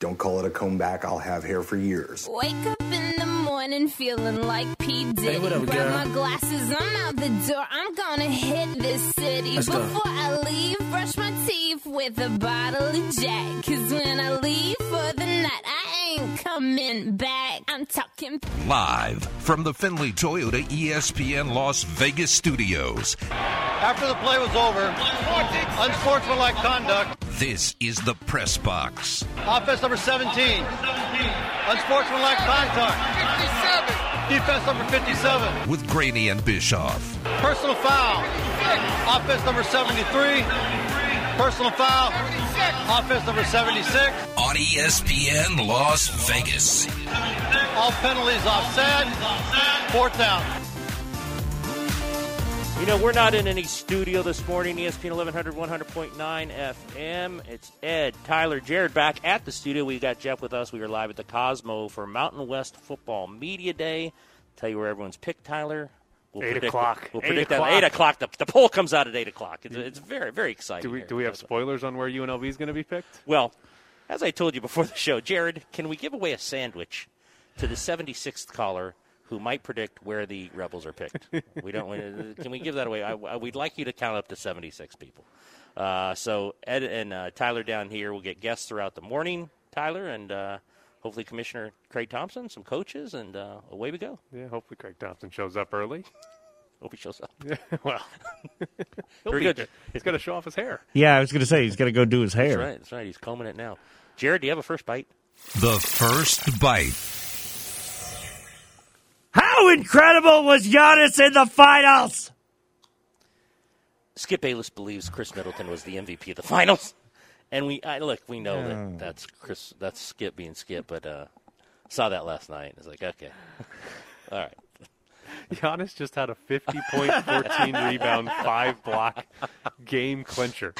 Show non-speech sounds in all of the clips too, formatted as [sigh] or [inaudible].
Don't call it a comeback. I'll have hair for years. Wake up in the morning feeling like P. Diddy. Hey, what up, Grab girl? my glasses, I'm out the door. I'm gonna hit this city. Let's go. Before I leave, brush my teeth with a bottle of Jack. Cause when I leave for the night, I ain't coming back. I'm talking Live from the Findlay Toyota ESPN Las Vegas studios, After the play was over, unsportsmanlike conduct. this is the Press Box. Offense number 17. Unsportsmanlike conduct. Defense number 57. with Graney and Bischoff. Personal foul. Offense number 73. Personal foul. Offense number 76. On ESPN Las Vegas. All penalties offset. Fourth down. You know, we're not in any studio this morning, ESPN 1100, 100.9 FM. It's Ed, Tyler, Jared back at the studio. We got Jeff with us. We are live at the Cosmo for Mountain West Football Media Day. Tell you where everyone's picked, Tyler. We'll Eight predict- o'clock. We'll Eight predict o'clock. that at 8 o'clock. The, the poll comes out at 8 o'clock. It's, it's very, very exciting. Do we do we have spoilers on where UNLV is going to be picked? Well, as I told you before the show, Jared, can we give away a sandwich to the 76th caller who might predict where the Rebels are picked? [laughs] we don't. want- Can we give that away? I, I, we'd like you to count up to 76 people. Uh, so Ed and uh, Tyler down here will get guests throughout the morning. Tyler and uh, hopefully Commissioner Craig Thompson, some coaches, and uh, away we go. Yeah, hopefully Craig Thompson shows up early. Hope he shows up. [laughs] Yeah, well, [laughs] he'll Very be- good. He's got to show off his hair. Yeah, I was going to say he's got to go do his hair. That's right. That's right. He's combing it now. Jared, do you have a first bite? The first bite. How incredible was Giannis in the finals? Skip Bayless believes Khris Middleton was the MVP of the finals, and we I, look. We know that that's Chris. That's Skip being Skip, but uh, saw that last night. It's like okay, [laughs] all right. Giannis just had a 50 point, 14 [laughs] rebound, five block game clincher.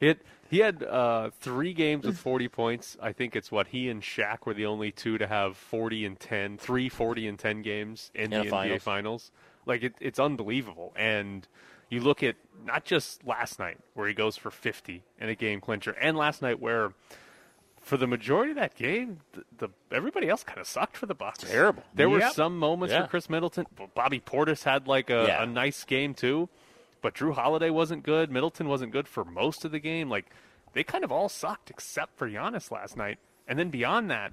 It he had uh, three games with 40 points. I think it's what he and Shaq were the only two to have 40 and 10, three 40 and 10 games in, In the a NBA finals. finals. Like it, it's unbelievable. And you look at not just last night where he goes for 50 in a game clincher, and last night where for the majority of that game, the, the everybody else kind of sucked for the Bucks. Terrible. There were some moments Yeah. for Khris Middleton. Bobby Portis had like a, Yeah. a nice game too, but Jrue Holiday wasn't good. Middleton wasn't good for most of the game. Like they kind of all sucked except for Giannis last night. And then beyond that,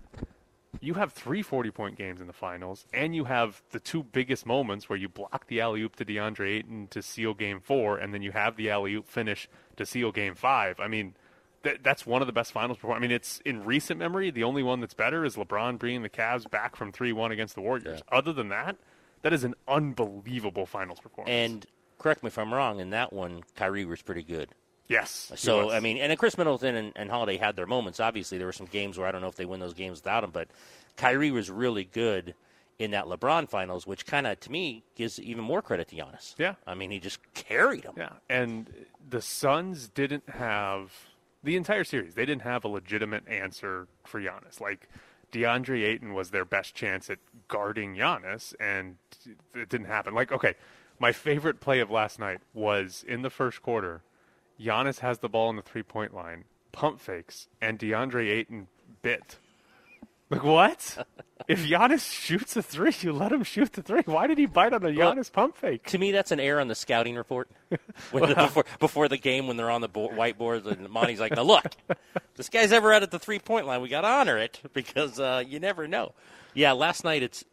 you have three 40 point games in the finals, and you have the two biggest moments where you block the alley oop to DeAndre Ayton to seal game four, and then you have the alley oop finish to seal game five. I mean, th- that's one of the best finals performances. I mean, it's in recent memory, the only one that's better is LeBron bringing the Cavs back from 3 1 against the Warriors. Other than that, that is an unbelievable finals performance. And correct me if I'm wrong. In that one, Kyrie was pretty good. Yes. So. I mean, and Khris Middleton and, and Holiday had their moments. Obviously, there were some games where I don't know if they win those games without him, but Kyrie was really good in that LeBron finals, which kind of to me gives even more credit to Giannis. Yeah. I mean, he just carried him. Yeah, and the Suns didn't have the entire series. They didn't have a legitimate answer for Giannis. Like DeAndre Ayton was their best chance at guarding Giannis, and it didn't happen. Like, okay, my favorite play of last night was in the first quarter. Giannis has the ball on the three point line, pump fakes, and DeAndre Ayton bit. Like what? [laughs] if Giannis shoots a three, you let him shoot the three. Why did he bite on a Well, Giannis pump fake? To me, that's an error on the scouting report. [laughs] The, before, before the game, when they're on the bo- whiteboards, and Monty's like, "Now look, [laughs] this guy's ever out at the three point line. We got to honor it because uh, you never know." Yeah, last night it's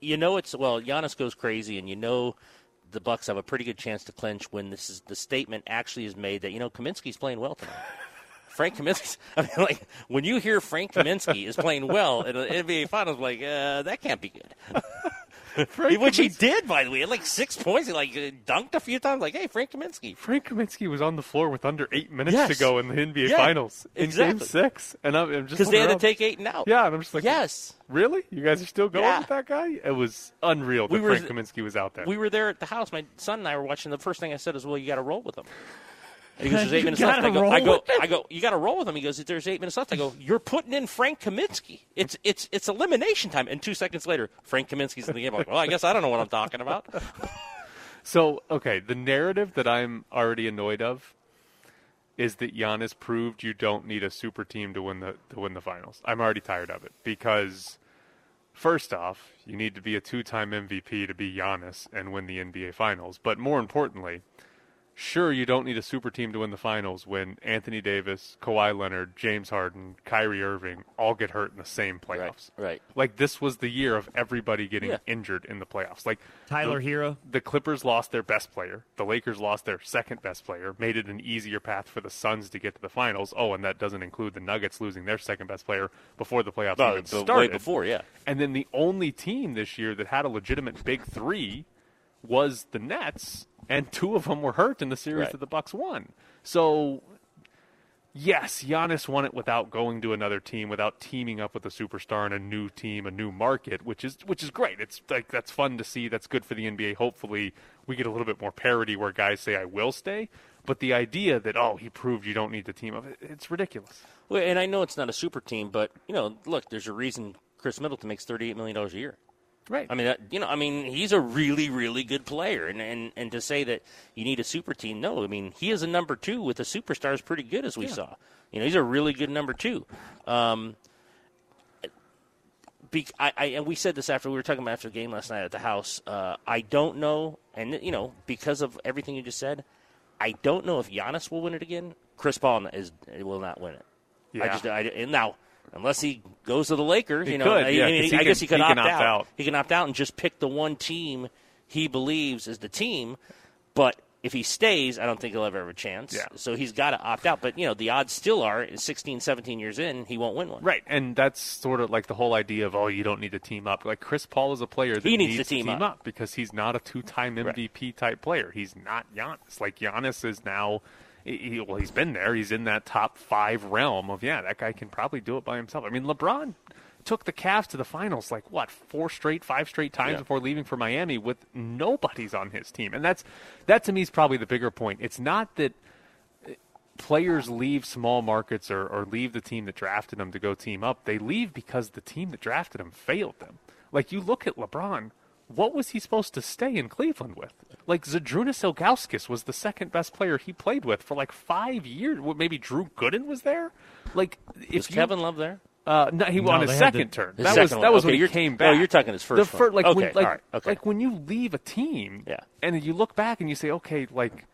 you know it's well, Giannis goes crazy, and you know the Bucks have a pretty good chance to clinch when this is the statement actually is made that you know Kaminsky's playing well tonight. [laughs] Frank Kaminsky. I mean, like when you hear Frank Kaminsky is playing well in the NBA Finals, like uh, that can't be good. [laughs] [laughs] Which he did, by the way, He had like six points. He like dunked a few times. Like, hey, Frank Kaminsky. Frank Kaminsky was on the floor with under eight minutes Yes. to go in the NBA Yeah, Finals in exactly. Game Six, and I'm, I'm just Because they had to take Ayton out. Yeah, and I'm just like, Yes. really? You guys are still going Yeah. with that guy? It was unreal that We were- Frank Kaminsky was out there. We were there at the house. My son and I were watching. The first thing I said is, "Well, you got to roll with them." He goes, "There's eight minutes left." I go, I go. I go. You got to roll with them. He goes, "There's eight minutes left." I go, "You're putting in Frank Kaminsky. It's it's it's elimination time." And two seconds later, Frank Kaminsky's in the game. I'm like, well, I guess I don't know what I'm talking about. [laughs] So, okay, the narrative that I'm already annoyed of is that Giannis proved you don't need a super team to win the to win the finals. I'm already tired of it because first off, you need to be a two-time MVP to be Giannis and win the NBA finals, but more importantly, sure you don't need a super team to win the finals when Anthony Davis, Kawhi Leonard, James Harden, Kyrie Irving all get hurt in the same playoffs. right. right. Like this was the year of everybody getting Yeah. injured in the playoffs. Like Tyler the, Hero. The Clippers lost their best player. The Lakers lost their second best player. Made it an easier path for the Suns to get to the finals. Oh, and that doesn't include the Nuggets losing their second best player before the playoffs Oh, even but started. way before, yeah. And then the only team this year that had a legitimate big three was the Nets, and two of them were hurt in the series Right. that the Bucks won. So, yes, Giannis won it without going to another team, without teaming up with a superstar in a new team, a new market, which is which is great. It's like that's fun to see. That's good for the NBA. Hopefully, we get a little bit more parity where guys say, "I will stay." But the idea that oh, he proved you don't need to team it- it's ridiculous. Well, and I know it's not a super team, but you know, look, there's a reason Khris Middleton makes thirty-eight million dollars a year. Right. I mean, that, you know, I mean, he's a really, really good player, and, and and to say that you need a super team, no. I mean, he is a number two with the superstars, pretty good as we saw. You know, he's a really good number two. Um, be, I, I, and we said this after we were talking about after the game last night at the house. Uh, I don't know, and you know, because of everything you just said, I don't know if Giannis will win it again. Chris Paul is will not win it. Yeah. I Yeah. just, I, and now, unless he goes to the Lakers, He you know, could, I, yeah, I mean, I guess he could he opt, opt out. He can opt out and just pick the one team he believes is the team. But if he stays, I don't think he'll ever have a chance. Yeah. So he's got to opt out. But, you know, the odds still are 16, 17 years in, he won't win one. Right, and that's sort of like the whole idea of oh, you don't need to team up. Like Chris Paul is a player that He needs to team up. because he's not a two-time MVP type player. He's not Giannis. Like Giannis is now. He, well, he's been there. He's in that top five realm of yeah, that guy can probably do it by himself. I mean, LeBron took the Cavs to the finals like what four straight, five straight times Yeah. before leaving for Miami with nobody's on his team, and that's that to me is probably the bigger point. It's not that uh, players leave small markets or, or leave the team that drafted them to go team up. They leave because the team that drafted them failed them. Like you look at LeBron, what was he supposed to stay in Cleveland with? Like Zydrunas Ilgauskas was the second best player he played with for like five years. Well, Maybe Drew Gooden was there. Like if Is you, Kevin Love there? uh, no, he No, won his second the- turn. His That second was one. that was Okay, when he you're- came oh, you're talking his first the one. like Okay, when, like, all right, okay. like when you leave a team, Yeah. and you look back and you say, okay, like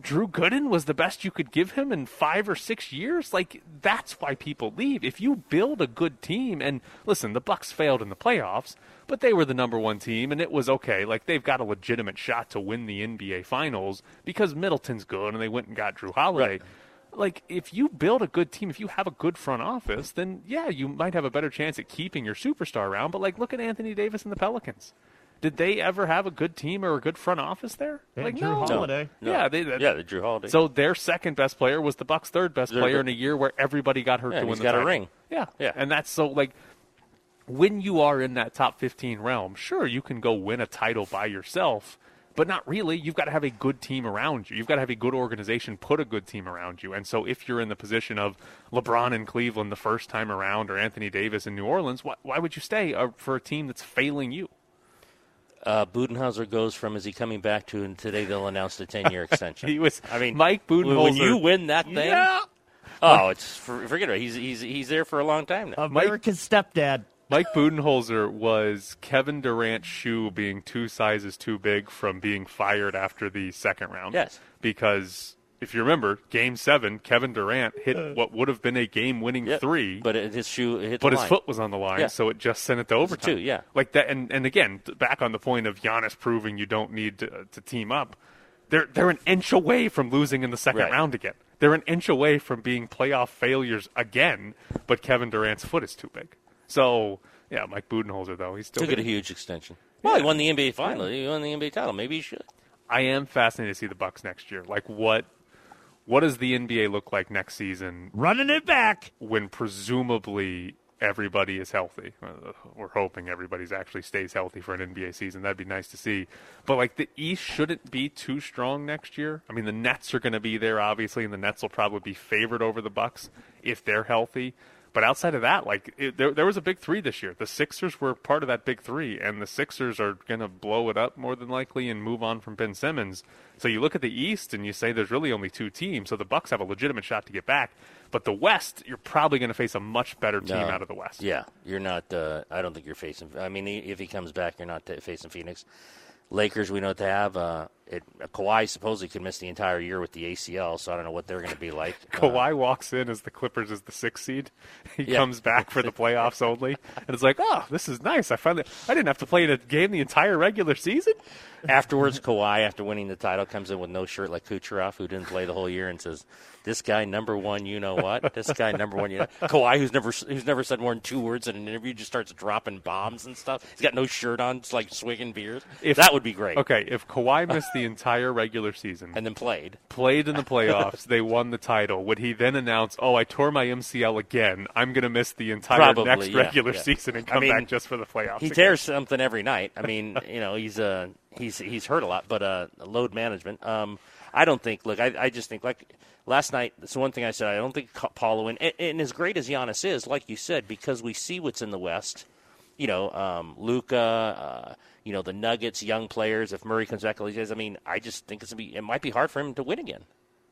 Drew Gooden was the best you could give him in five or six years. Like that's why people leave. If you build a good team, and listen, the Bucks failed in the playoffs, but they were the number one team, and it was okay. Like they've got a legitimate shot to win the NBA Finals because Middleton's good, and they went and got Jrue Holiday. Right. Like if you build a good team, if you have a good front office, then yeah, you might have a better chance at keeping your superstar around. But like, look at Anthony Davis and the Pelicans. Did they ever have a good team or a good front office there? They like Jrue no. Holiday. No. Yeah, they, that, yeah, the Jrue Holiday. so their second best player was the Bucks' third best They're player good. in a year where everybody got hurt Yeah, to win he's the got a ring. Yeah, Yeah. and that's so like when you are in that top 15 realm, sure you can go win a title by yourself, but not really. You've got to have a good team around you. You've got to have a good organization put a good team around you. And so if you're in the position of LeBron in Cleveland the first time around or Anthony Davis in New Orleans, why, why would you stay uh, for a team that's failing you? uh, Budenholzer goes from is he coming back to, and today they'll announce the 10 year [laughs] extension. He was I mean, Mike when- Budenholzer. When you win that thing, Yeah. oh, it's for, forget it. He's, he's, he's there for a long time now. America's stepdad. Mike Budenholzer was Kevin Durant's shoe being two sizes too big from being fired after the second round. Yes. Because if you remember, game seven, Kevin Durant hit uh. what would have been a game winning Yep. three. But it, his shoe hit but the his line. foot was on the line, Yeah. so it just sent it to overtime. two, yeah. like that. And, and again, back on the point of Giannis proving you don't need to, uh, to team up, they're they're an inch away from losing in the second Right. round again. They're an inch away from being playoff failures again. But Kevin Durant's foot is too big. So yeah, Mike Budenholzer though he's still Took it a huge extension. Well, he won the NBA final. He won the NBA title. Maybe he should. I am fascinated to see the Bucks next year. Like what what does the NBA look like next season Running it back. when presumably everybody is healthy. Uh, we're hoping everybody's actually stays healthy for an NBA season. That'd be nice to see. But like the East shouldn't be too strong next year. I mean, the Nets are going to be there obviously, and the Nets will probably be favored over the Bucks if they're healthy. But outside of that, like it, there, there was a big three this year. The Sixers were part of that big three, and the Sixers are going to blow it up more than likely and move on from Ben Simmons. So you look at the East and you say there's really only two teams. So the Bucks have a legitimate shot to get back. But the West, you're probably going to face a much better team No. out of the West. Yeah, you're not. Uh, I don't think you're facing. I mean, if he comes back, you're not t- facing Phoenix. Lakers, we know what they have. Uh, it, Kawhi supposedly could miss the entire year with the ACL, so I don't know what they're going to be like. Uh, [laughs] Kawhi walks in as the Clippers as the sixth seed. [laughs] He Yeah. comes back for the playoffs only, and it's like, oh, this is nice. I finally, I didn't have to play in a game the entire regular season. Afterwards, Kawhi, after winning the title, comes in with no shirt like Kucherov, who didn't play the whole year, and says, "This guy number one, you know what? This guy number one, you know." [laughs] Kawhi, who's never who's never said more than two words in an interview, just starts dropping bombs and stuff. He's got no shirt on, just like swigging beers. If- that would be great. Okay, if Kawhi missed the entire regular season, And then played. played in the [laughs] playoffs, they won the title, would he then announce, "Oh, I tore my MCL again. I'm going to miss the entire Probably, next yeah, regular yeah. season and I come mean, back just for the playoffs"? He again. tears something every night. I mean, [laughs] you know, he's uh, he's he's hurt a lot, but uh, load management. Um, I don't think. Look, I, I just think like last night. That's one thing I said. I don't think Paulo and, and, and as great as Giannis is, like you said, because we see what's in the West. You know, um, Luka. Uh, you know, the Nuggets, young players. If Murray comes back, he says, I mean, I just think it's gonna be. It might be hard for him to win again.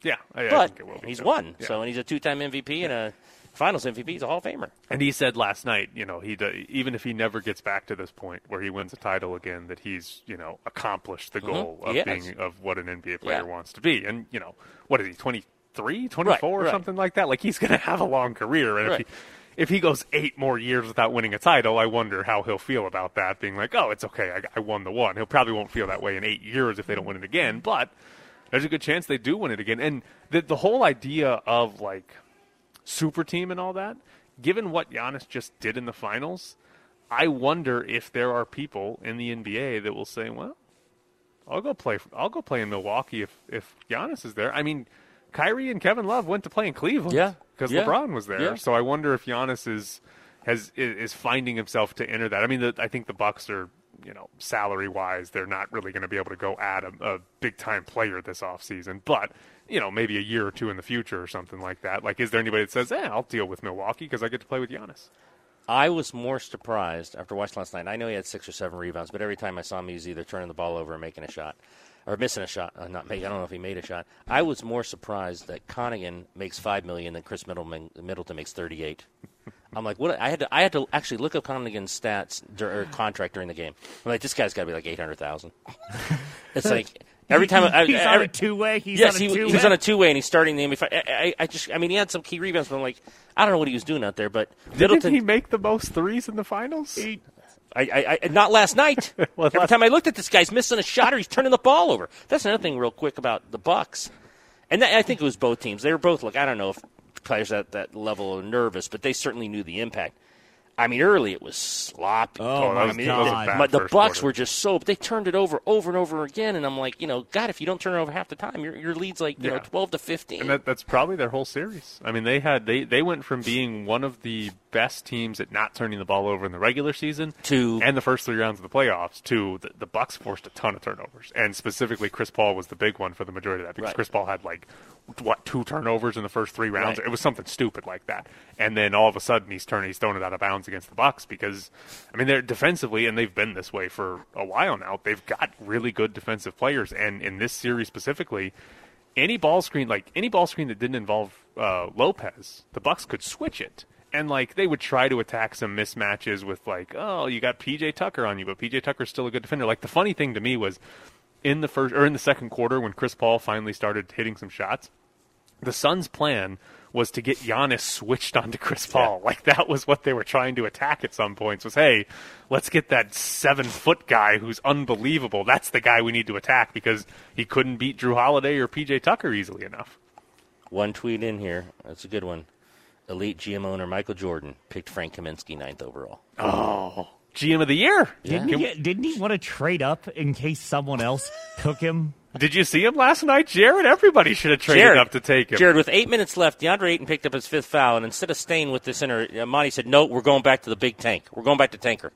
Yeah, I, I but think it will be he's won. Yeah. So and he's a two-time MVP and a Finals MVP. He's a Hall of Famer. And he said last night, you know, he even if he never gets back to this point where he wins a title again, that he's you know accomplished the goal Mm-hmm. Of has. being of what an NBA player Yeah. wants to be. And you know, what is he 23, 24 or right. something like that? Like he's going to have a long career, and Right. if he if he goes eight more years without winning a title, I wonder how he'll feel about that. Being like, oh, it's okay, I, I won the one. He'll probably won't feel that way in eight years if they don't win it again, but. There's a good chance they do win it again, and the the whole idea of like super team and all that, given what Giannis just did in the finals, I wonder if there are people in the NBA that will say, "Well, I'll go play. I'll go play in Milwaukee if if Giannis is there." I mean, Kyrie and Kevin Love went to play in Cleveland, Yeah. Because Yeah. LeBron was there. Yeah. So I wonder if Giannis is has is finding himself to enter that. I mean, the, I think the Bucks are. You know, salary wise, they're not really going to be able to go add a, a big time player this offseason. But, you know, maybe a year or two in the future or something like that. Like, is there anybody that says, eh, I'll deal with Milwaukee because I get to play with Giannis? I was more surprised after watching last night. I know he had six or seven rebounds, but every time I saw him, he was either turning the ball over or making a shot, or missing a shot. Uh, not make. I don't know if he made a shot. I was more surprised that Connigan makes five million than Khris Middleton, Middleton makes thirty-eight. I'm like, what? I had to. I had to actually look up Connigan's stats dur- or contract during the game. I'm like, this guy's got to be like eight hundred thousand. [laughs] It's like every time I, he's I, on a two way. He's yes, on a he, two-way. he's on a two-way, and he's starting the NBA. I, I, I just, I mean, he had some key rebounds, but I'm like, I don't know what he was doing out there. But Didn't he make the most threes in the finals? I, I, I, not last night. [laughs] Well, Every last- time I looked at this guy, he's missing a shot or he's turning the ball over. That's another thing, real quick, about the Bucks. And that, I think it was both teams. They were both like I don't know if players at that level are nervous, but they certainly knew the impact. I mean, early it was sloppy. Oh, I mean, God. the- the Bucks quarter. were just so. They turned it over over and over again, and I'm like, you know, God, if you don't turn it over half the time, your your lead's like you know twelve to fifteen. And that, that's probably their whole series. I mean, they had they, they went from being one of the best teams at not turning the ball over in the regular season To- and the first three rounds of the playoffs to the, the Bucks forced a ton of turnovers, and specifically Chris Paul was the big one for the majority of that because Right. Chris Paul had like what two turnovers in the first three rounds. Right. It was something stupid like that, and then all of a sudden he's turning he's throwing it out of bounds against the Bucks because I mean they're defensively and they've been this way for a while now. They've got really good defensive players, and in this series specifically any ball screen like any ball screen that didn't involve uh, Lopez, the Bucks could switch it. And like they would try to attack some mismatches with like, oh, you got PJ Tucker on you, but PJ Tucker's still a good defender. Like the funny thing to me was in the first or in the second quarter when Chris Paul finally started hitting some shots, the Suns' plan was to get Giannis switched onto Chris Paul. [laughs] Like that was what they were trying to attack at some points. Was hey, let's get that seven foot guy who's unbelievable. That's the guy we need to attack because he couldn't beat Jrue Holiday or PJ Tucker easily enough. One tweet in here. That's a good one. Elite GM owner Michael Jordan picked Frank Kaminsky ninth overall. Oh, GM of the year. Didn't, he, didn't he want to trade up in case someone else took him? Did you see him last night, Jared? Everybody should have traded Jared, up to take him. Jared, with eight minutes left, DeAndre Ayton picked up his fifth foul, and instead of staying with the center, uh, Monty said, "No, we're going back to the big tank. We're going back to tanker."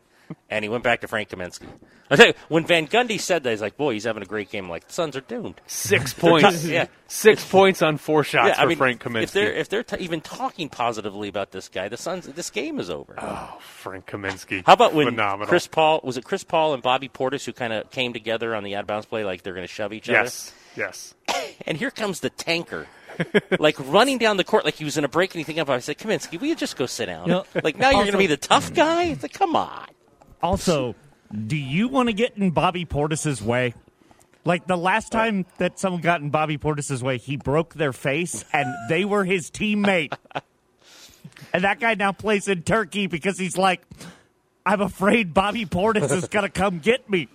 And he went back to Frank Kaminsky. I tell you, when Van Gundy said that, he's like, "Boy, he's having a great game." Like the Suns are doomed. Six [laughs] points. Yeah. Six points on four shots yeah, for I mean, Frank Kaminsky. if they're if they're t- even talking positively about this guy, the Suns, this game is over. oh, Frank Kaminsky. How about when Phenomenal. Chris Paul was it Chris Paul and Bobby Portis who kind of came together on the out of bounds play like they're going to shove each other? Yes. Yes. [coughs] And here comes the tanker. like running down the court like he was in a break and he think up. I said, Kaminsky, will you just go sit down? You know, like now you're going to be the tough guy. It's like, come on. Also, do you want to get in Bobby Portis's way? Like the last uh, time that someone got in Bobby Portis's way, he broke their face, and they were his teammate. [laughs] and that guy now plays in Turkey because he's like, I'm afraid Bobby Portis is going to come get me.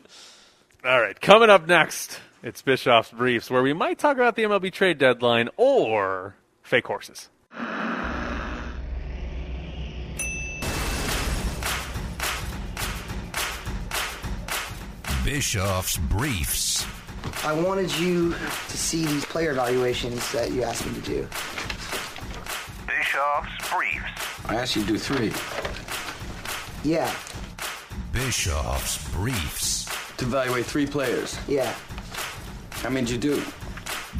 All right, coming up next, it's Bischoff's Briefs, where we might talk about the MLB trade deadline or fake horses. Bischoff's Briefs. I wanted you to see these player evaluations that you asked me to do. Bischoff's Briefs. I asked you to do three. Yeah, Bischoff's Briefs. To evaluate three players. yeah. How many did you do?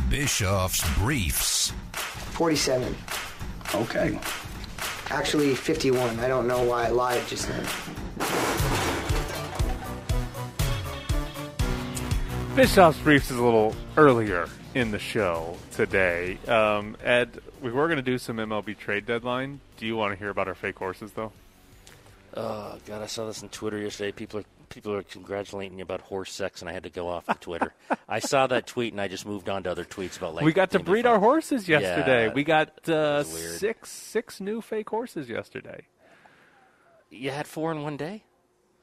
Bischoff's Briefs. 47. Okay. Actually, 51. I don't know why I lied just then. Bischoff's Briefs is a little earlier in the show today. Um, Ed, we were going to do some MLB trade deadline. Do you want to hear about our fake horses, though? Oh God, I saw this on Twitter yesterday. People are people are congratulating me about horse sex, and I had to go off of Twitter. [laughs] I saw that tweet, and I just moved on to other tweets about like we got to breed our horses yesterday. Yeah, we got uh, six six new fake horses yesterday. You had four in one day.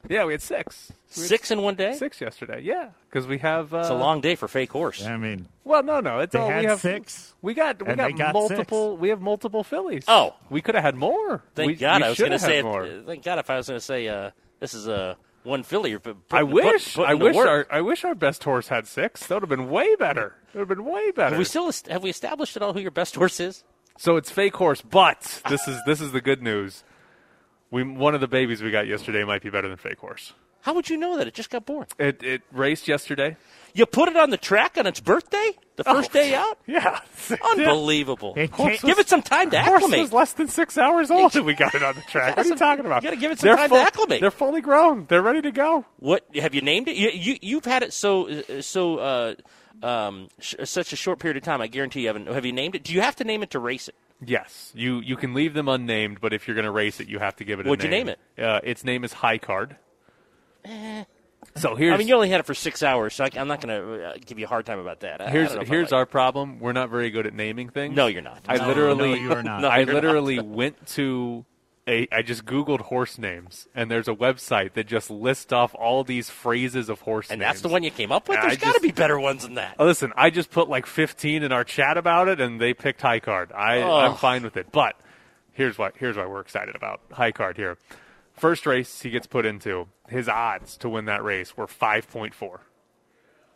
Yeah, we had six. We had Six in one day. Six yesterday. Yeah, because we have. Uh, It's a long day for fake horse. I mean, Well, no, no. It's they all had we have. six. We got we and got, they got multiple. We have multiple fillies. Oh. we could have had more. Thank we, God we I was going to say. had. If, thank God if I was going to say uh, this is a one filly. You're put, I wish. put- I wish work. our. I wish our best horse had six. That would have been way better. It would have been way better. Have we still have we established at all who your best horse is? so it's fake horse, but this is this is the good news. We one of the babies we got yesterday might be better than fake horse. How would you know that it just got born? It it raced yesterday. You put it on the track on its birthday, the first day out. [laughs] Yeah, [laughs] Unbelievable. It can't- Give it some time to acclimate. Horse acclimate. was less than six hours old when we got it on the track. What are you talking about? you gotta give it some They're time to acclimate. They're fully grown. They're ready to go. What have you named it? You, you you've had it so uh, so uh, um, sh- such a short period of time. I guarantee you haven't. Have you named it? Do you have to name it to race it? Yes, you you can leave them unnamed, but if you're going to race it, you have to give it. a What'd you name. name Uh, its name is High Card. So here's I mean, you only had it for six hours, so I, am not going to uh, give you a hard time about that. I- I here's don't know if I here's like our problem. We're not very good at naming things. No, you're not. I No, literally no, you are not. No, I you're not. literally went to a I just googled horse names and there's a website that just lists off all these phrases of horse names. and names. that's the one you came up with. There's got to be better ones than that. Uh, Listen, I just put like 15 in our chat about it, and they picked High Card. I, Oh. I'm fine with it. But here's what here's why we're excited about High Card here. First race he gets put into, his odds to win that race were 5.4,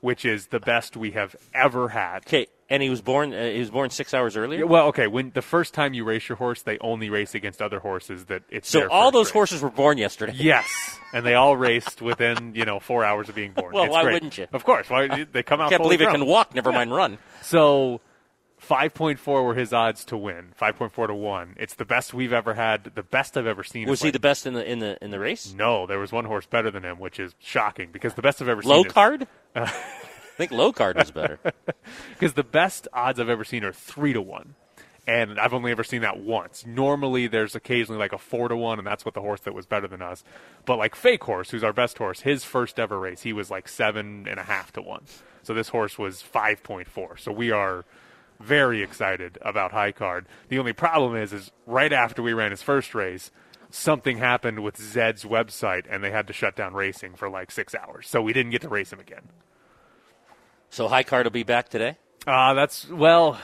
which is the best we have ever had. Okay, and he was born. Uh, he was born six hours earlier. Yeah, well, okay. When the first time you race your horse, they only race against other horses that it's so all those race. horses were born yesterday. Yes, and they all raced within you know four hours of being born. [laughs] Well, It's why great. wouldn't you? Of course. Why they come [laughs] out? Can't believe it can walk. Never mind run. So, 5.4 were his odds to win. 5.4 to one. It's the best we've ever had. The best I've ever seen. Was he the best in the in the in the race? No, there was one horse better than him, which is shocking because the best I've ever Low seen. Low card. I [laughs] think low card was better. [laughs] Because the best odds I've ever seen are three to one. And I've only ever seen that once. Normally, there's occasionally like a four to one, and that's what the horse that was better than us. But like Fake Horse, who's our best horse, his first ever race, he was like seven and a half to one. So this horse was 5.4. So we are very excited about High Card. The only problem is, is right after we ran his first race, something happened with Zed's website, and they had to shut down racing for like six hours. So we didn't get to race him again. So high card will be back today. Uh, that's well,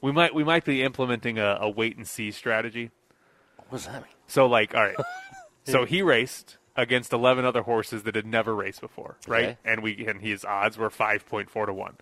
we might we might be implementing a, a wait and see strategy. What does that mean? So like, all right, [laughs] so he raced against eleven other horses that had never raced before, right? Okay. And we and his odds were five point four to one.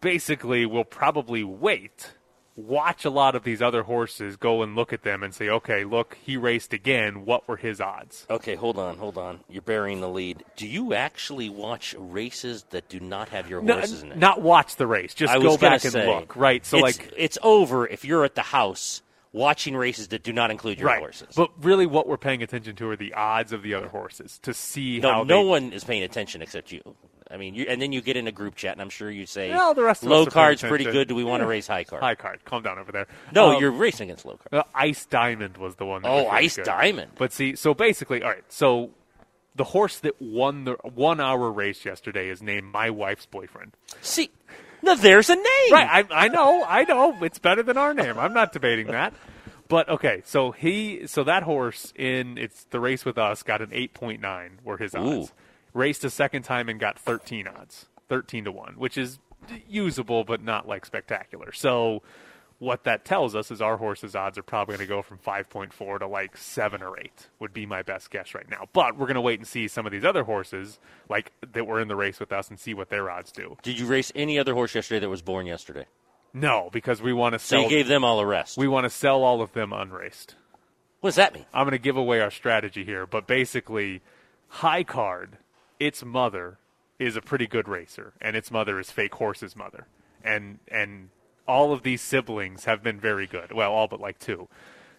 Basically, we'll probably wait watch a lot of these other horses, go and look at them and say, okay, look, he raced again. What were his odds? Okay, hold on, hold on. You're burying the lead. Do you actually watch races that do not have your No, horses in it? not watch the race. Just I go back and say, look. Right. So it's, like it's over if you're at the house watching races that do not include your right. horses. But really, what we're paying attention to are the odds of the other horses to see no, how no they, one is paying attention except you. I mean, you, and then you get in a group chat, and I'm sure you say, Well, the rest of low card's pretty good. Do we want to race high card? high card. Calm down over there. No, Um, you're racing against low card. Ice Diamond was the one. That Oh, really Ice good. Diamond. But see, so basically, all right. So the horse that won the one-hour race yesterday is named my wife's boyfriend. See, now there's a name. Right. I, I know. I know. It's better than our name. I'm not debating that. But okay, so he, so that horse in it's the race with us got an 8.9 were his odds. Ooh. Raced a second time and got 13 odds, 13 to one, which is usable but not like spectacular. So what that tells us is our horse's odds are probably going to go from 5.4 to like 7 or 8 would be my best guess right now. But we're going to wait and see some of these other horses like that were in the race with us and see what their odds do. Did you race any other horse yesterday that was born yesterday? No, because we want to So sell you gave them all a rest. we want to sell all of them unraced. what does that mean? I'm going to give away our strategy here, but basically, High Card, its mother is a pretty good racer, and its mother is Fake Horse's mother, and and all of these siblings have been very good. Well, all but like two.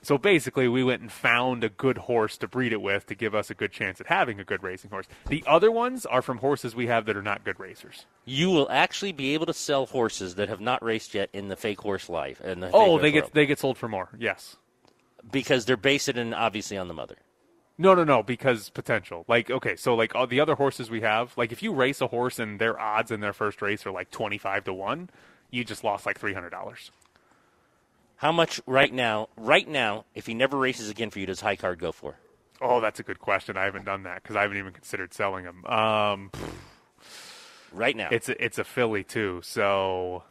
So basically, we went and found a good horse to breed it with to give us a good chance at having a good racing horse. The other ones are from horses we have that are not good racers. You will actually be able to sell horses that have not raced yet in the fake horse life. And the Oh, they get world. they get sold for more. Yes. because they're based in obviously on the mother. No, no, no, because potential. Like, okay, so like all the other horses we have, like if you race a horse and their odds in their first race are like 25 to 1, you just lost like $300. How much right now? Right now, if he never races again for you, does high card go for? Oh, that's a good question. I haven't done that because I haven't even considered selling them. Um, Right now, it's a, it's a filly too, so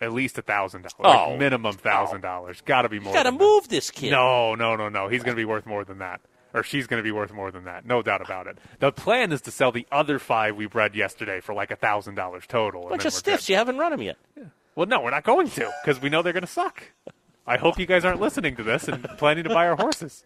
at least a thousand dollars, Oh. minimum thousand dollars. Got to be more. got to than that. move this kid. No, no, no, no. He's going to be worth more than that. Or she's going to be worth more than that. No doubt about it. The plan is to sell the other five we bred yesterday for like a $1,000 total. and bunch of stiffs. good. You haven't run them yet. Well, no, we're not going to because we know they're going to suck. I hope you guys aren't listening to this and planning to buy our horses.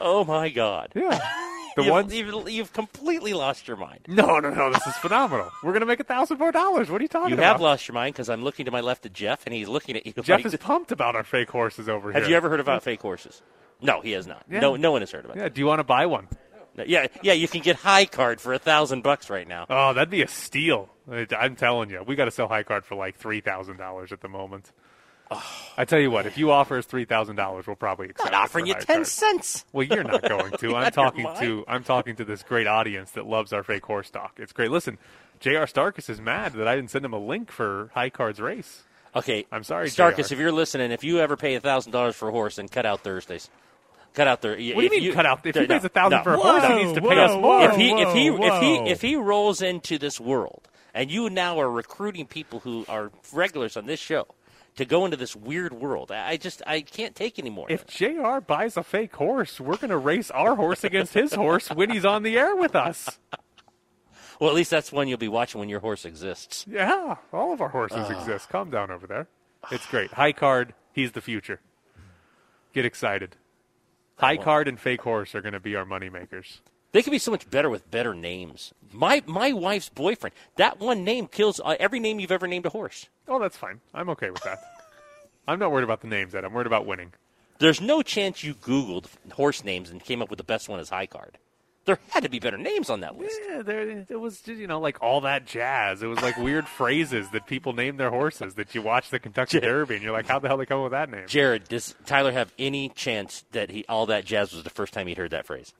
Oh my God! Yeah. [laughs] The you've, ones. you've, you've completely lost your mind. No, no, no. This is phenomenal. We're going to make a thousand more dollars. What are you talking You about? You have lost your mind because I'm looking to my left at Jeff, and he's looking at you. Jeff like is pumped about our fake horses over here. Have you ever heard about fake horses? No, he has not. Yeah. No, no one has heard about. Yeah. Do you want to buy one? Yeah, yeah. You can get high card for a thousand bucks right now. Oh, that'd be a steal. I'm telling you, we got to sell high card for like three thousand dollars at the moment. I tell you what, if you offer us three thousand dollars, we'll probably accept. Not offering you ten cents. Well, you're not going to. [laughs] I'm talking to I'm talking to this great audience that loves our fake horse stock. It's great. Listen, J.R. Starkus is mad that I didn't send him a link for High Card's race. Okay, I'm sorry, Starkus. JR. If you're listening, if you ever pay a thousand dollars for a horse, then cut out Thursdays. Cut out their. What do you mean cut out? If he pays a thousand no. for a horse, he needs to pay us more. if he if he if he if he rolls into this world and you now are recruiting people who are regulars on this show to go into this weird world, I just I can't take anymore. If Jr. buys a fake horse, we're going to race our horse against his horse when he's on the air with us. well, at least that's one you'll be watching when your horse exists. Yeah, all of our horses Ah. exist. Calm down over there. It's great. High card, he's the future. Get excited. High card and fake horse are going to be our money makers. They could be so much better with better names. My my wife's boyfriend. That one name kills uh, every name you've ever named a horse. Oh, that's fine. I'm okay with that. [laughs] I'm not worried about the names, Ed. I'm worried about winning. There's no chance you Googled horse names and came up with the best one as high card. There had to be better names on that list. Yeah, there it was just, you know like all that jazz. It was like weird [laughs] phrases that people name their horses that you watch the Kentucky Derby and you're like, how the hell they come up with that name? Jared, does Tyler have any chance that he all that jazz was the first time he'd heard that phrase?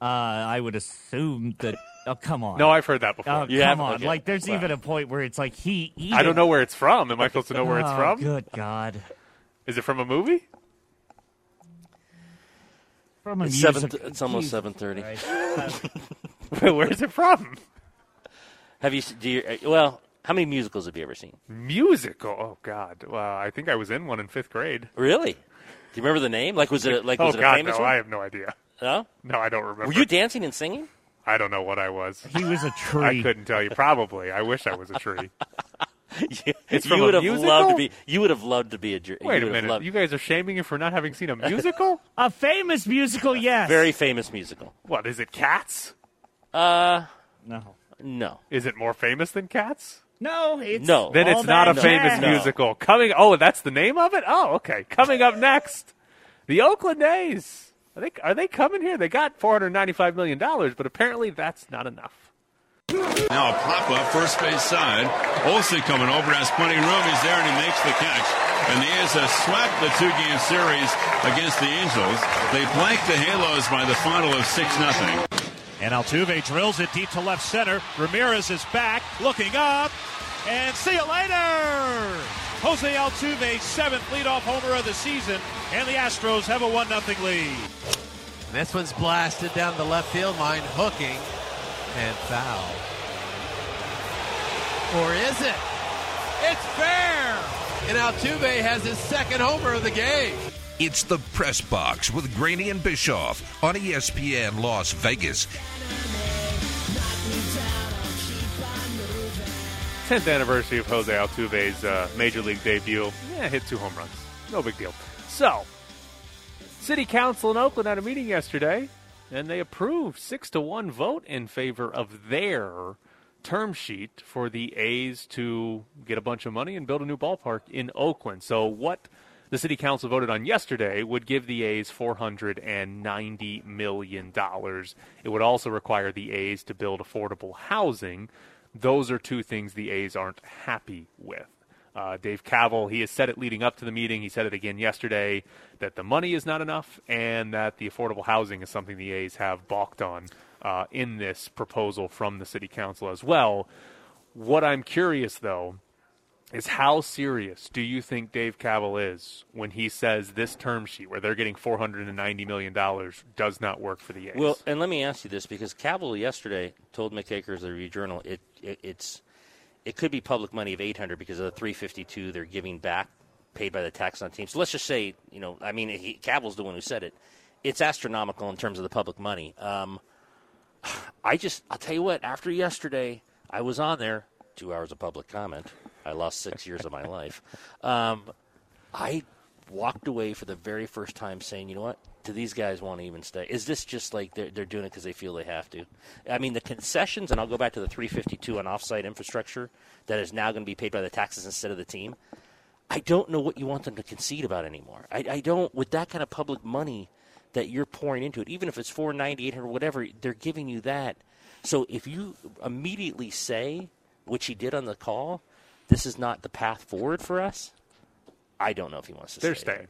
Uh, I would assume that. Oh, come on. No, I've heard that before. Oh, You come have? on. Like, there's Wow. even a point where it's like he. he I don't know where it's from. Am I supposed to know where it's Oh, from? Good God. Is it from a movie? From a It's seven. It's almost seven thirty. Christ. [laughs] [laughs] Where's it from? Have you? Do you? uh, Well, how many musicals have you ever seen? Musical. Oh God. Well, I think I was in one in fifth grade. Really? Do you remember the name? Like, was it like was oh it a God, famous no, one? I have no idea. No? No, I don't remember. Were you dancing and singing? I don't know what I was. he was a tree. I couldn't tell you. Probably. I wish I was a tree. [laughs] It's you from a would have musical? loved to be. You would have loved to be a. Jer- Wait you a minute. loved- You guys are shaming him for not having seen a [laughs] musical? A famous musical, yes. very famous musical. what is it? Cats? Uh, no. no. Is it more famous than Cats? No, it's No. Then all it's not a that famous. No. musical. Coming. Oh, that's the name of it. Oh, okay. Coming up next, the Oakland A's. Are they, are they coming here? They got four hundred ninety-five million dollars, but apparently that's not enough. Now a pop up first base side. Olson coming over has plenty of room. He's there and he makes the catch. And the A's have swept the two game series against the Angels. They blanked the Halos by the final of 6 0. And Altuve drills it deep to left center. Ramirez is back, looking up, and see you later. Jose Altuve, seventh leadoff homer of the season, and the Astros have a one 0 lead. This one's blasted down the left field line, hooking and foul. Or is it? It's fair! And Altuve has his second homer of the game. It's the Press Box with Graney and Bischoff on ESPN Las Vegas. 10th anniversary of Jose Altuve's uh, major league debut. Yeah, hit two home runs. No big deal. So, City Council in Oakland had a meeting yesterday, and they approved six to one vote in favor of their term sheet for the A's to get a bunch of money and build a new ballpark in Oakland. So, what the City Council voted on yesterday would give the A's $490 million. It would also require the A's to build affordable housing. Those are two things the A's aren't happy with. Uh, Dave Kaval, he has said it leading up to the meeting. He said it again yesterday that the money is not enough and that the affordable housing is something the A's have balked on uh, in this proposal from the city council as well. What I'm curious, though, is how serious do you think Dave Kaval is when he says this term sheet, where they're getting $490 million, does not work for the A's? Well, and let me ask you this because Kaval yesterday told Mick Akers, the Review Journal, it, it it's it could be public money of 800 because of the 352 they're giving back paid by the tax on teams. So let's just say, you know, I mean, he, Kaval's the one who said it. It's astronomical in terms of the public money. Um, [sighs] I just, I'll tell you what, after yesterday, I was on there, two hours of public comment. I lost six years of my life. Um, I walked away for the very first time saying, you know what? Do these guys want to even stay? Is this just like they're, they're doing it because they feel they have to? I mean, the concessions, and I'll go back to the 352 on offsite infrastructure that is now going to be paid by the taxes instead of the team. I don't know what you want them to concede about anymore. I, I don't, with that kind of public money that you're pouring into it, even if it's 490, 800, whatever, they're giving you that. So if you immediately say, which he did on the call, this is not the path forward for us, I don't know if he wants to They're stay. staying.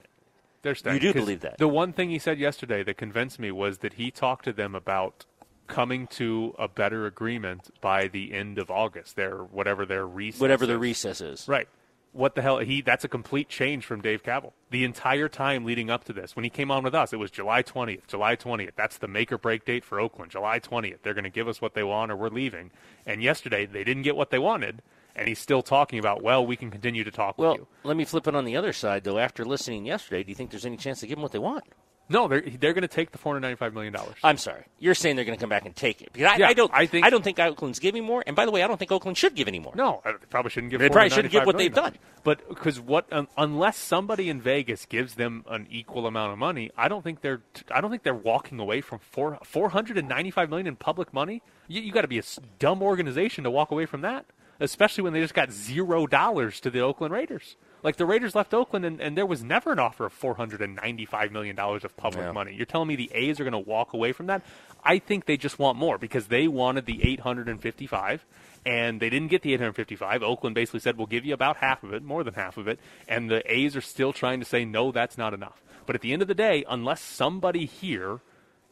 They're staying. You do believe that? The one thing he said yesterday that convinced me was that he talked to them about coming to a better agreement by the end of August. Their whatever their recess, Whatever their recess is. Right. What the hell? He that's a complete change from Dave Kaval. The entire time leading up to this, when he came on with us, it was July 20th. July 20th. That's the make or break date for Oakland. July 20th. They're going to give us what they want, or we're leaving. And yesterday, they didn't get what they wanted, and he's still talking about, well, we can continue to talk Well, with you. let me flip it on the other side, though. After listening yesterday, do you think there's any chance to give them what they want? No, they're they're going to take the 495 million dollars. I'm sorry. You're saying they're going to come back and take it because I, Yeah, I don't. I think- I don't think Oakland's giving more. And by the way, I don't think Oakland should give any more. No, they probably shouldn't give. They probably shouldn't give what they've done. But because what um, unless somebody in Vegas gives them an equal amount of money, I don't think they're I don't think they're walking away from four four hundred and ninety five million in public money. You, you got to be a s- dumb organization to walk away from that, especially when they just got zero dollars to the Oakland Raiders. Like the Raiders left Oakland, and, and there was never an offer of four hundred and ninety-five million dollars of public Yeah. money. You're telling me the A's are going to walk away from that? I think they just want more because they wanted the eight hundred and fifty-five, and they didn't get the eight hundred fifty-five. Oakland basically said, "We'll give you about half of it, more than half of it," and the A's are still trying to say, "No, that's not enough." But at the end of the day, unless somebody here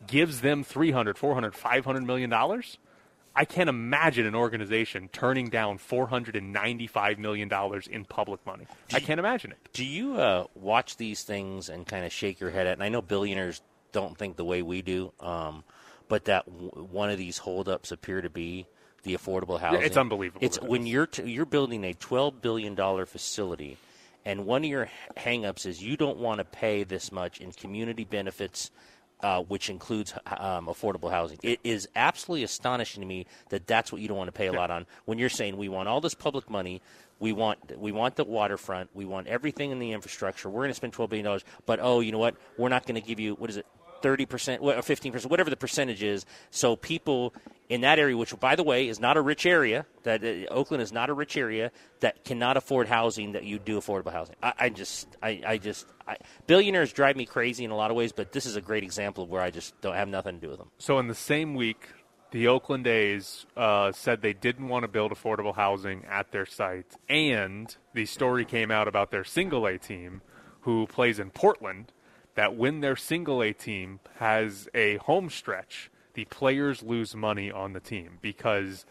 gives them 300, 400, 500 million dollars, I can't imagine an organization turning down 495 million dollars in public money. I can't imagine it. Do you uh, watch these things and kind of shake your head at? And I know billionaires don't think the way we do, um, but that w- one of these holdups appear to be the affordable housing. it's unbelievable It's when you're t- you're building a twelve billion dollar facility, and one of your hangups is you don't want to pay this much in community benefits. Uh, which includes um, affordable housing. It is absolutely astonishing to me that that's what you don't want to pay a lot on when you're saying we want all this public money. We want we want the waterfront. We want everything in the infrastructure. We're going to spend twelve billion dollars, but oh, you know what? We're not going to give you what is it? Thirty percent or fifteen percent, whatever the percentage is. So people in that area, which by the way is not a rich area, that uh, Oakland is not a rich area that cannot afford housing that you do affordable housing. I, I just, I, I just, I, billionaires drive me crazy in a lot of ways, but this is a great example of where I just don't have nothing to do with them. So in the same week, the Oakland A's uh, said they didn't want to build affordable housing at their site, and the story came out about their single A team, who plays in Portland, that when their single A team has a home stretch, the players lose money on the team because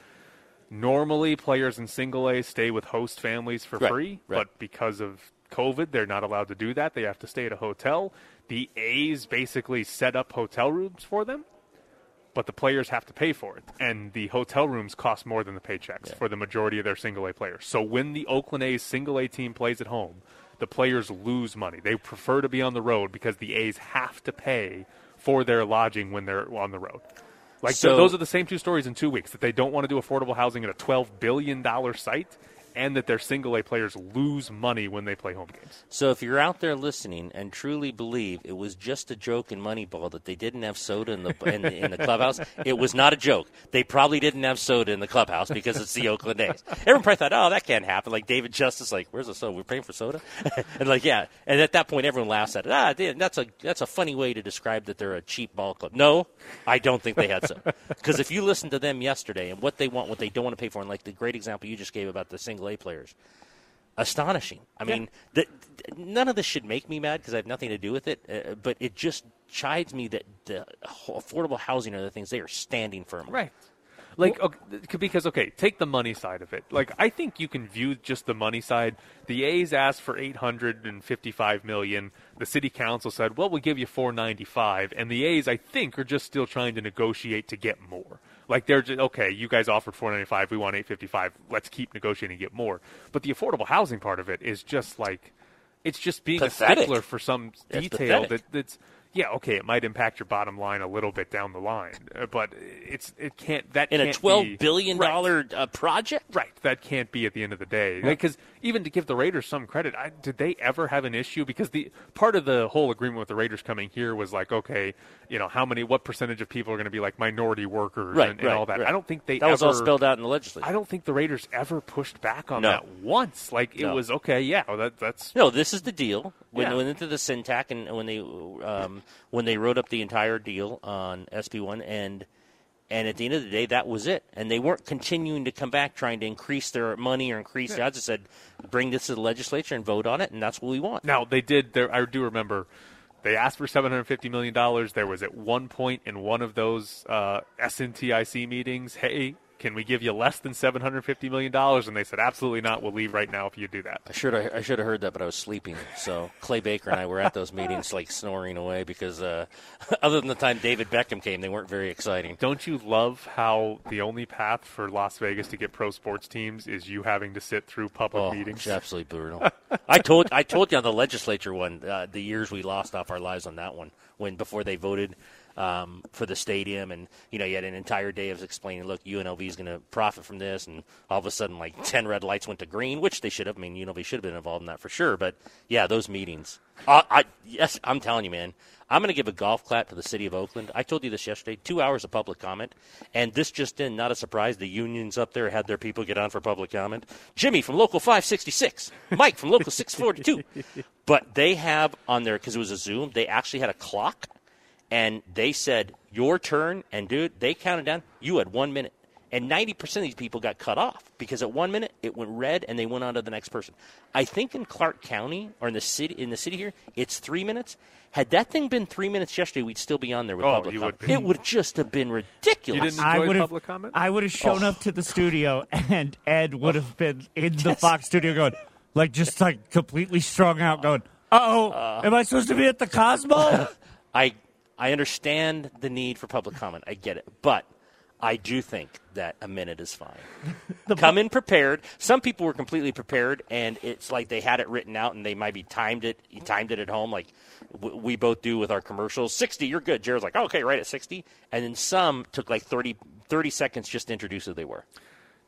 normally players in single A stay with host families for Right, free, right. but because of COVID, they're not allowed to do that. They have to stay at a hotel. The A's basically set up hotel rooms for them but the players have to pay for it, and the hotel rooms cost more than the paychecks for the majority of their single A players. So when the Oakland A's single A team plays at home, the players lose money. They prefer to be on the road because the A's have to pay for their lodging when they're on the road. Like So- th- those are the same two stories in two weeks that they don't want to do affordable housing at a twelve billion dollar site, and that their single A players lose money when they play home games. So if you're out there listening and truly believe it was just a joke in Moneyball that they didn't have soda in the in the, in the clubhouse, it was not a joke. They probably didn't have soda in the clubhouse because it's the Oakland A's. Everyone probably thought, "Oh, that can't happen." Like David Justice, like, "Where's the soda? We're paying for soda," [laughs] and like, yeah. And at that point, everyone laughs at it. Ah, that's a that's a funny way to describe that they're a cheap ball club. No, I don't think they had soda because if you listen to them yesterday and what they want, what they don't want to pay for, and like the great example you just gave about the single Players astonishing. I mean, th- th- none of this should make me mad because I have nothing to do with it, uh, but it just chides me that the affordable housing are the things they are standing firm. on. Right. Like okay, because okay, take the money side of it. Like I think you can view just the money side. The A's asked for 855 million. The city council said, "Well, we'll give you 495." And the A's I think are just still trying to negotiate to get more. Like they're just okay, you guys offered 495, we want 855. Let's keep negotiating and get more. But the affordable housing part of it is just like it's just being Pathetic. a stickler for some detail that that's yeah, okay, it might impact your bottom line a little bit down the line, uh, but it's it can't that In a can't twelve be- billion Right. dollar uh, project, Right, that can't be at the end of the day. Because even to give the Raiders some credit, I, did they ever have an issue? Because the part of the whole agreement with the Raiders coming here was like, okay, you know, how many, what percentage of people are going to be like minority workers Right, and, and right, all that. I don't think they That was all spelled out in the legislature. I don't think the Raiders ever pushed back on No. that once. Like it No. was okay, yeah, well, that that's No, this is the deal. When Yeah. they went into the SNTIC and when they um, when they wrote up the entire deal on SB one and and at the end of the day, that was it. And they weren't continuing to come back trying to increase their money or increase the odds. They said, bring this to the legislature and vote on it, and that's what we want. Now they did. There, I do remember they asked for seven hundred fifty million dollars. There was at one point in one of those uh, SNTIC meetings, hey, can we give you less than seven hundred fifty million dollars? And they said, absolutely not. We'll leave right now if you do that. I should I should have heard that, but I was sleeping. So Clay Baker and I were at those meetings, like snoring away, because uh, [laughs] other than the time David Beckham came, they weren't very exciting. Don't you love how the only path for Las Vegas to get pro sports teams is you having to sit through public Oh, meetings? it's absolutely brutal. [laughs] I told I told you on the legislature one uh, the years we lost off our lives on that one when before they voted um, for the stadium and you know you had an entire day of explaining look UNLV is going to profit from this and all of a sudden like ten red lights went to green which they should have I mean UNLV should have been involved in that for sure but yeah those meetings uh, I yes I'm telling you man I'm going to give a golf clap to the city of Oakland. I told you this yesterday. Two hours of public comment, and this just in. Not a surprise. The unions up there had their people get on for public comment. Jimmy from local 566, Mike from local 642. [laughs] But they have on there because it was a Zoom. They actually had a clock, and they said your turn. And dude, they counted down. You had one minute. And 90% of these people got cut off because at one minute it went red and they went on to the next person. I think in Clark County or in the city in the city here, it's three minutes. Had that thing been three minutes yesterday, we'd still be on there with Oh, public comment. would. It would just have been ridiculous. You I would have, public comment? I would have shown Oh. up to the studio, [laughs] and Ed would have been in the Fox studio going, like, just like completely strung out, going, "Uh-oh, uh. am I supposed to be at the Cosmo?" [laughs] I I understand the need for public comment. I get it, but I do think that a minute is fine. [laughs] Come in prepared. Some people were completely prepared, and it's like they had it written out, and they might be timed it. You timed it at home, like w- we both do with our commercials. Sixty, you're good. Jared's like, okay, right at sixty, and then some took like 30, 30 seconds just to introduce who they were.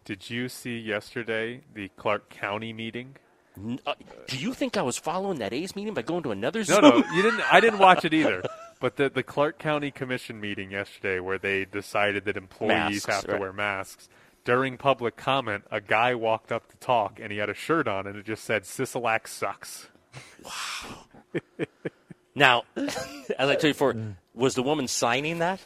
Did you see yesterday the Clark County meeting? Uh, do you think I was following that A's meeting by going to another No, no, you didn't. I didn't watch it either. [laughs] But the the Clark County Commission meeting yesterday, where they decided that employees Masks, have to right. wear masks. During public comment, a guy walked up to talk, and he had a shirt on, and it just said "Sisolak sucks." Wow. [laughs] now, [laughs] as I told you before, was the woman signing that?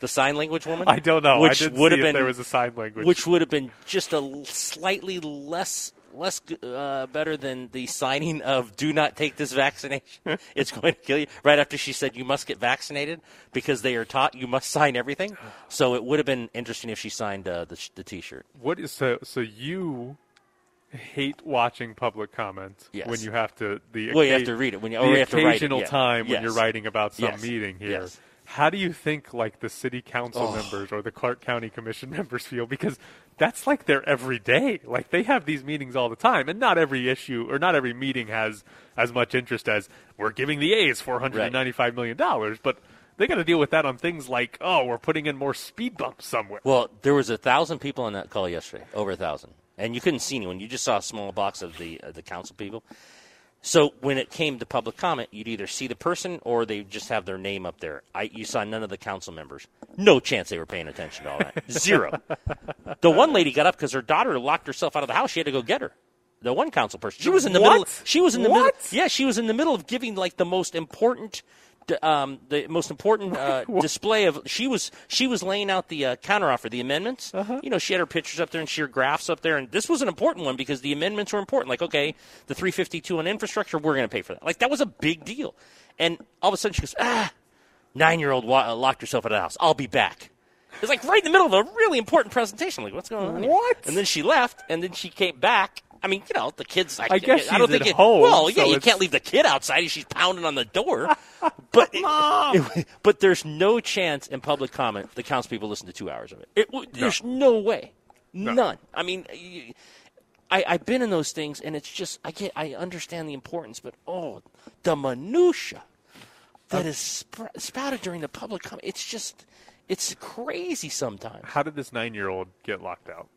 The sign language woman? I don't know. I Which didn't would see have if been there was a sign language. Which would have been just a slightly less less uh, better than the signing of "Do not take this vaccination; [laughs] it's going to kill you." Right after she said you must get vaccinated because they are taught you must sign everything. So it would have been interesting if she signed uh, the, the T-shirt. What is so? So you hate watching public comment Yes. when you have to the Well, you have to read it when you- the or you have to write it, occasional yeah. time when Yes. you're writing about some Yes. meeting here. Yes. How do you think like the city council Oh. members or the Clark County Commission [laughs] members feel? Because that's like their everyday. Like they have these meetings all the time, and not every issue or not every meeting has as much interest as we're giving the A's four hundred and ninety-five million dollars, but. They got to deal with that on things like, oh, we're putting in more speed bumps somewhere. Well, there was a thousand people on that call yesterday, over a thousand, and you couldn't see anyone. You just saw a small box of the uh, the council people. So when it came to public comment, you'd either see the person or they just have their name up there. I, you saw none of the council members. No chance they were paying attention to all that. [laughs] Zero. The one lady got up because her daughter locked herself out of the house. She had to go get her. The one council person. She was in the What? middle. She was in the middle. What? Yeah, she was in the middle of giving like the most important, um, the most important uh, [laughs] display of. She was she was laying out the uh, counteroffer, the amendments. Uh-huh. You know, she had her pictures up there and she had her graphs up there, and this was an important one because the amendments were important. Like, okay, the 352 on infrastructure, we're going to pay for that. Like, that was a big deal. And all of a sudden, she goes, ah, nine year old wa- uh, locked herself out of the house. I'll be back. It's like right in the middle of a really important presentation. Like, what's going on? here? What? And then she left, and then she came back. I mean, you know, the kid's. I guess I don't she's think at it, home, Well, yeah, so you it's- can't leave the kid outside. If she's pounding on the door. [laughs] [laughs] but it- but there's no chance in public comment the council people listen to two hours of it. it there's no, way, none. I mean. I, I've been in those things, and it's just I get I understand the importance, but oh, the minutia that um, is sp- spouted during the public comment, it's just it's crazy sometimes. How did this nine-year-old get locked out?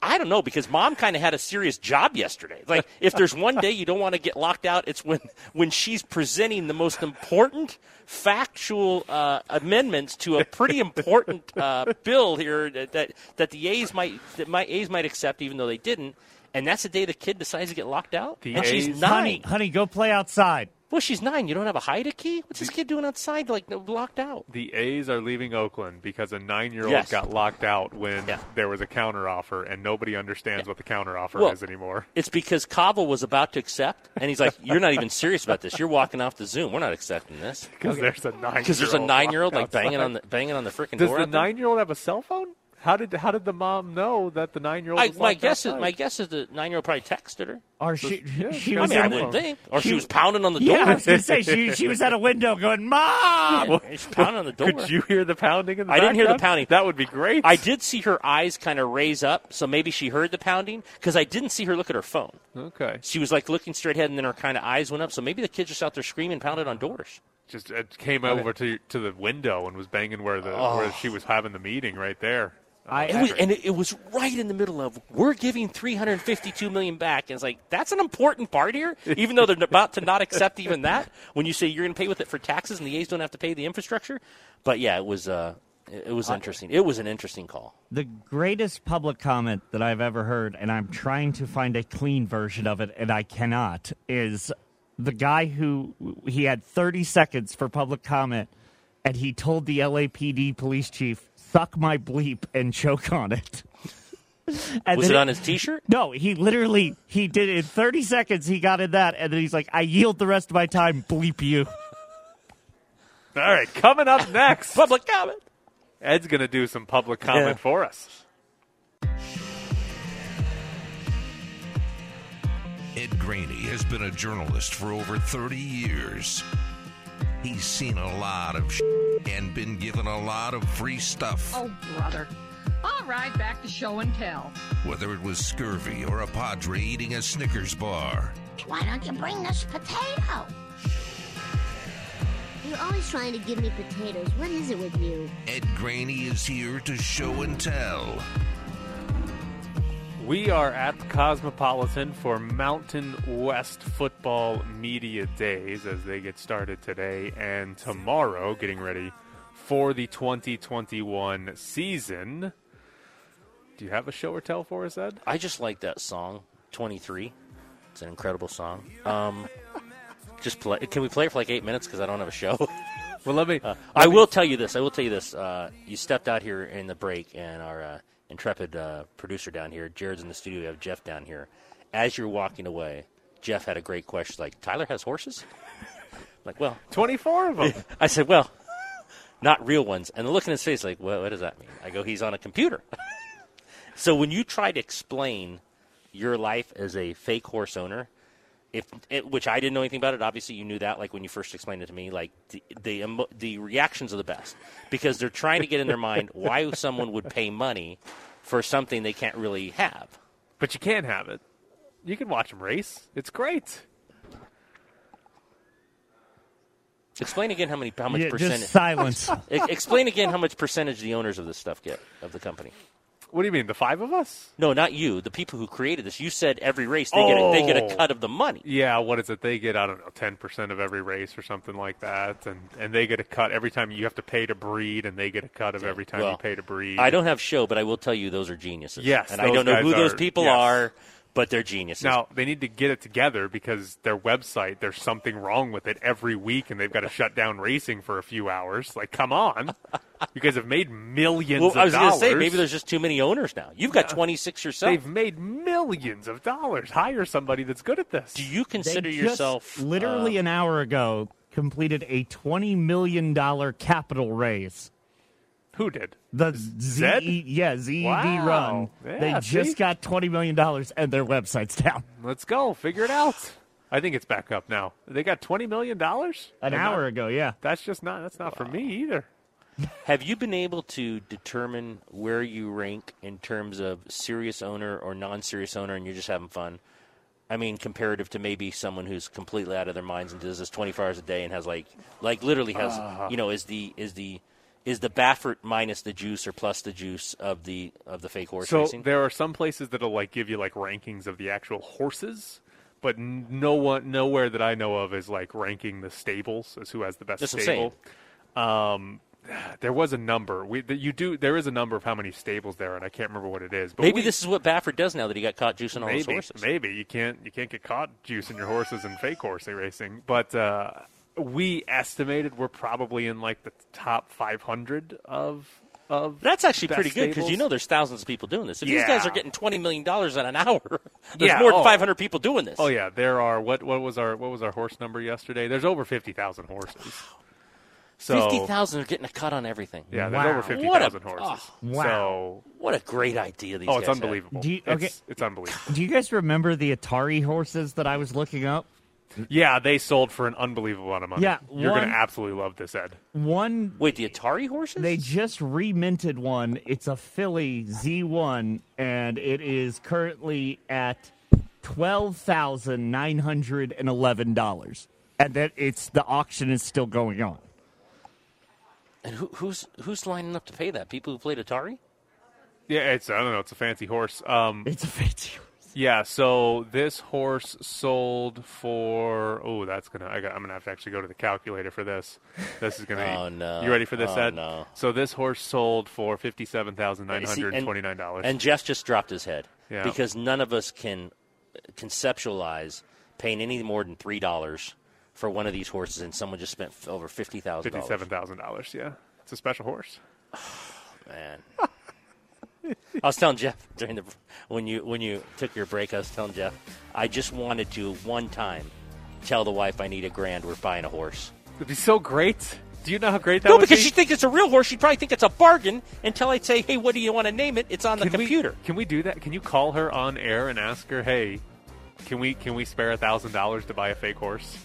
I don't know because mom kind of had a serious job yesterday. Like if there's one day you don't want to get locked out, it's when when she's presenting the most important factual uh, amendments to a pretty important uh, bill here that, that that the A's might that my A's might accept even though they didn't. And that's the day the kid decides to get locked out. The and she's A's- nine. Honey, honey, go play outside. Well, she's nine. You don't have a hide key. What's this kid doing outside, like locked out? The A's are leaving Oakland because a nine-year-old Yes. got locked out when there was a counteroffer, and nobody understands what the counteroffer Well, is anymore. [laughs] It's because Kaval was about to accept, and he's like, "You're not even serious about this. You're walking off the Zoom. We're not accepting this." [laughs] 'Cause there's a Because there's a nine-year-old like outside. banging on the banging on the freaking Does door. the nine-year-old have a cell phone? How did how did the mom know that the nine-year-old? My locked guess is my guess is the nine-year-old probably texted her. Or she, Yeah, she I was mean, I in the- wouldn't think, or she, was pounding on the door. Yeah, door. I was going to say she, she was at a window going, "Mom!" Yeah, [laughs] she's pounding on the door. Could you hear the pounding in the I didn't hear the pounding. That would be great. I did see her eyes kind of raise up, so maybe she heard the pounding because I didn't see her look at her phone. Okay. She was like looking straight ahead, and then her kind of eyes went up. So maybe the kid just out there screaming, pounded on doors. Just it came over to to the window and was banging where the Oh. where she was having the meeting right there. It was, and it, it was right in the middle of we're giving 352 million back, and it's like that's an important part here. Even though they're about to not accept even that, when you say you're going to pay with it for taxes, and the A's don't have to pay the infrastructure. But yeah, it was uh, it, it was interesting. It was an interesting call. The greatest public comment that I've ever heard, and I'm trying to find a clean version of it, and I cannot, is the guy who he had 30 seconds for public comment, and he told the LAPD police chief, "Suck my bleep and choke on it." And was it on his T-shirt? No, he literally he did it in 30 seconds. He got in that, and then he's like, "I yield the rest of my time. Bleep you." All right, coming up next, [laughs] public comment. Ed's going to do some public comment Yeah. for us. Ed Graney has been a journalist for over 30 years. He's seen a lot of sh- and been given a lot of free stuff. Oh, brother. All right, back to show and tell. Whether it was scurvy or a padre eating a Snickers bar. Why don't you bring us potato? You're always trying to give me potatoes. What is it with you? Ed Graney is here to show and tell. We are at the Cosmopolitan for Mountain West Football Media Days as they get started today and tomorrow, getting ready for the 2021 season. Do you have a show or tell for us, Ed? I just like that song, 23. It's an incredible song. Um, just play. Can we play it for like eight minutes? Because I don't have a show. well, let me. Uh, I will tell you this. I will tell you this. Uh, you stepped out here in the break, and our uh, intrepid uh, producer down here, Jared's in the studio. We have Jeff down here. As you're walking away, Jeff had a great question. Like Tyler has horses. [laughs] like, well, 24 of them. [laughs] I said, well, not real ones. And the look in his face, like, well, what does that mean? I go, he's on a computer. [laughs] so when you try to explain your life as a fake horse owner, if it, which I didn't know anything about it, obviously you knew that. Like when you first explained it to me, like the the, emo- the reactions are the best because they're trying to get in their mind [laughs] why someone would pay money for something they can't really have. But you can have it. You can watch them race. It's great. Explain again how many how much Yeah, just percentage silence. [laughs] Explain again how much percentage the owners of this stuff get of the company. What do you mean, the five of us? No, not you. The people who created this. You said every race they get a, they get a Oh. cut of the money. Yeah, what is it? They get I don't know ten percent of every race or something like that, and and they get a cut every time you have to pay to breed, and they get a cut of every time Well, you pay to breed. I don't have show, but I will tell you those are geniuses. Yes, and I don't know who those people yes. are, but they're geniuses. Now they need to get it together because their website there's something wrong with it every week, and they've got to shut down racing for a few hours. Like, come on, you guys have made millions. well, of I was dollars. going to say maybe there's just too many owners now. You've got 26 yourself. They've made millions of dollars. Hire somebody that's good at this. Do you consider They just yourself literally uh, an hour ago completed a twenty million dollar capital raise. Who did? The Zed? ZE, yeah, ZED Wow. run. Yeah, they just got twenty million dollars and their website's down. Let's go. Figure it out. I think it's back up now. They got twenty million dollars An hour ago, yeah. That's just not. That's not for me either. [laughs] Have you been able to determine where you rank in terms of serious owner or non-serious owner, and you're just having fun? I mean, comparative to maybe someone who's completely out of their minds and does this 24 hours a day and has like, like literally has, Uh. you know, is the is the is the Baffert minus the juice or plus the juice of the of the fake horse So racing? there are some places that'll like give you like rankings of the actual horses, but no one, nowhere that I know of is like ranking the stables as who has the best That's stable. Um, there was a number. We you do. There is a number of how many stables there, are, and I can't remember what it is. But maybe we- this is what Baffert does now that he got caught juicing all his horses. Maybe you can't you can't get caught juicing your horses in fake horse racing, but uh, we estimated we're probably in like the top 500 of of. That's actually best pretty good because you know there's thousands of people doing this. If these guys are getting twenty million dollars in an hour, [laughs] there's Yeah, more than oh. 500 people doing this. Oh yeah, there are. What what was our what was our horse number yesterday? There's over fifty thousand horses. So Fifty thousand are getting a cut on everything. Yeah, there's over fifty What a- thousand horses. oh, Wow. So What a great idea these oh, guys it's have. unbelievable. Do you- okay. it's, it's unbelievable. Do you guys remember the Atari horses that I was looking up? Yeah, they sold for an unbelievable amount of money. Yeah, you're one- going to absolutely love this, Ed. One Wait, the Atari horses? They just reminted one. It's a filly Z1, and it is currently at twelve thousand nine hundred and eleven dollars. And that it's the auction is still going on. And who, who's who's lining up to pay that? People who played Atari? Yeah, it's I don't know. It's a fancy horse. Um, It's a fancy horse. Yeah, so this horse sold for oh, that's gonna I got, I'm gonna have to actually go to the calculator for this. This is gonna. [laughs] Oh, no. You ready for this, Oh, Ed? no. So this horse sold for fifty seven thousand nine hundred and twenty nine dollars. And Jeff just dropped his head Yeah. because none of us can conceptualize paying any more than three dollars for one of these horses, and someone just spent over fifty thousand fifty seven thousand dollars. Yeah, it's a special horse. [sighs] Man. [laughs] [laughs] I was telling Jeff during the when you when you took your break. I was telling Jeff I just wanted to one time tell the wife I need a grand. We're buying a horse. It'd be so great. Do you know how great that no, because be? she thinks it's a real horse. She'd probably think it's a bargain until I say, "Hey, what do you want to name it?" It's on the Can we- computer. can we do that? Can you call her on air and ask her, "Hey, can we can we spare a thousand dollars to buy a fake horse?"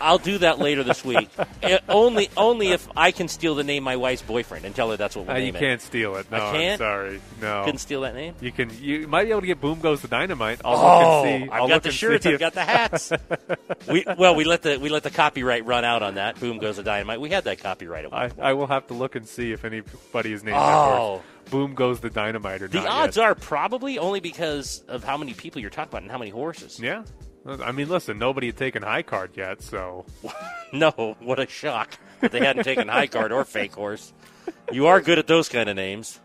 I'll do that later this week. [laughs] Eh, only, only if I can steal the name my wife's boyfriend and tell her that's what we'll Uh, you it. can't steal it. No, I can't. am sorry. No, Couldn't steal that name. You can. You might be able to get Boom Goes the Dynamite. I'll oh, look and see. I've I'll got the shirts. I've got the hats. [laughs] we well, we let the we let the copyright run out on that. Boom goes the dynamite. We had that copyright. I. I will have to look and see if anybody is named Oh. Boom Goes the Dynamite or the odds yet. are probably only because of how many people you're talking about and how many horses. Yeah. I mean, listen, nobody had taken high card yet, so [laughs] No, what a shock that they hadn't taken high card or fake horse. You are good at those kind of names.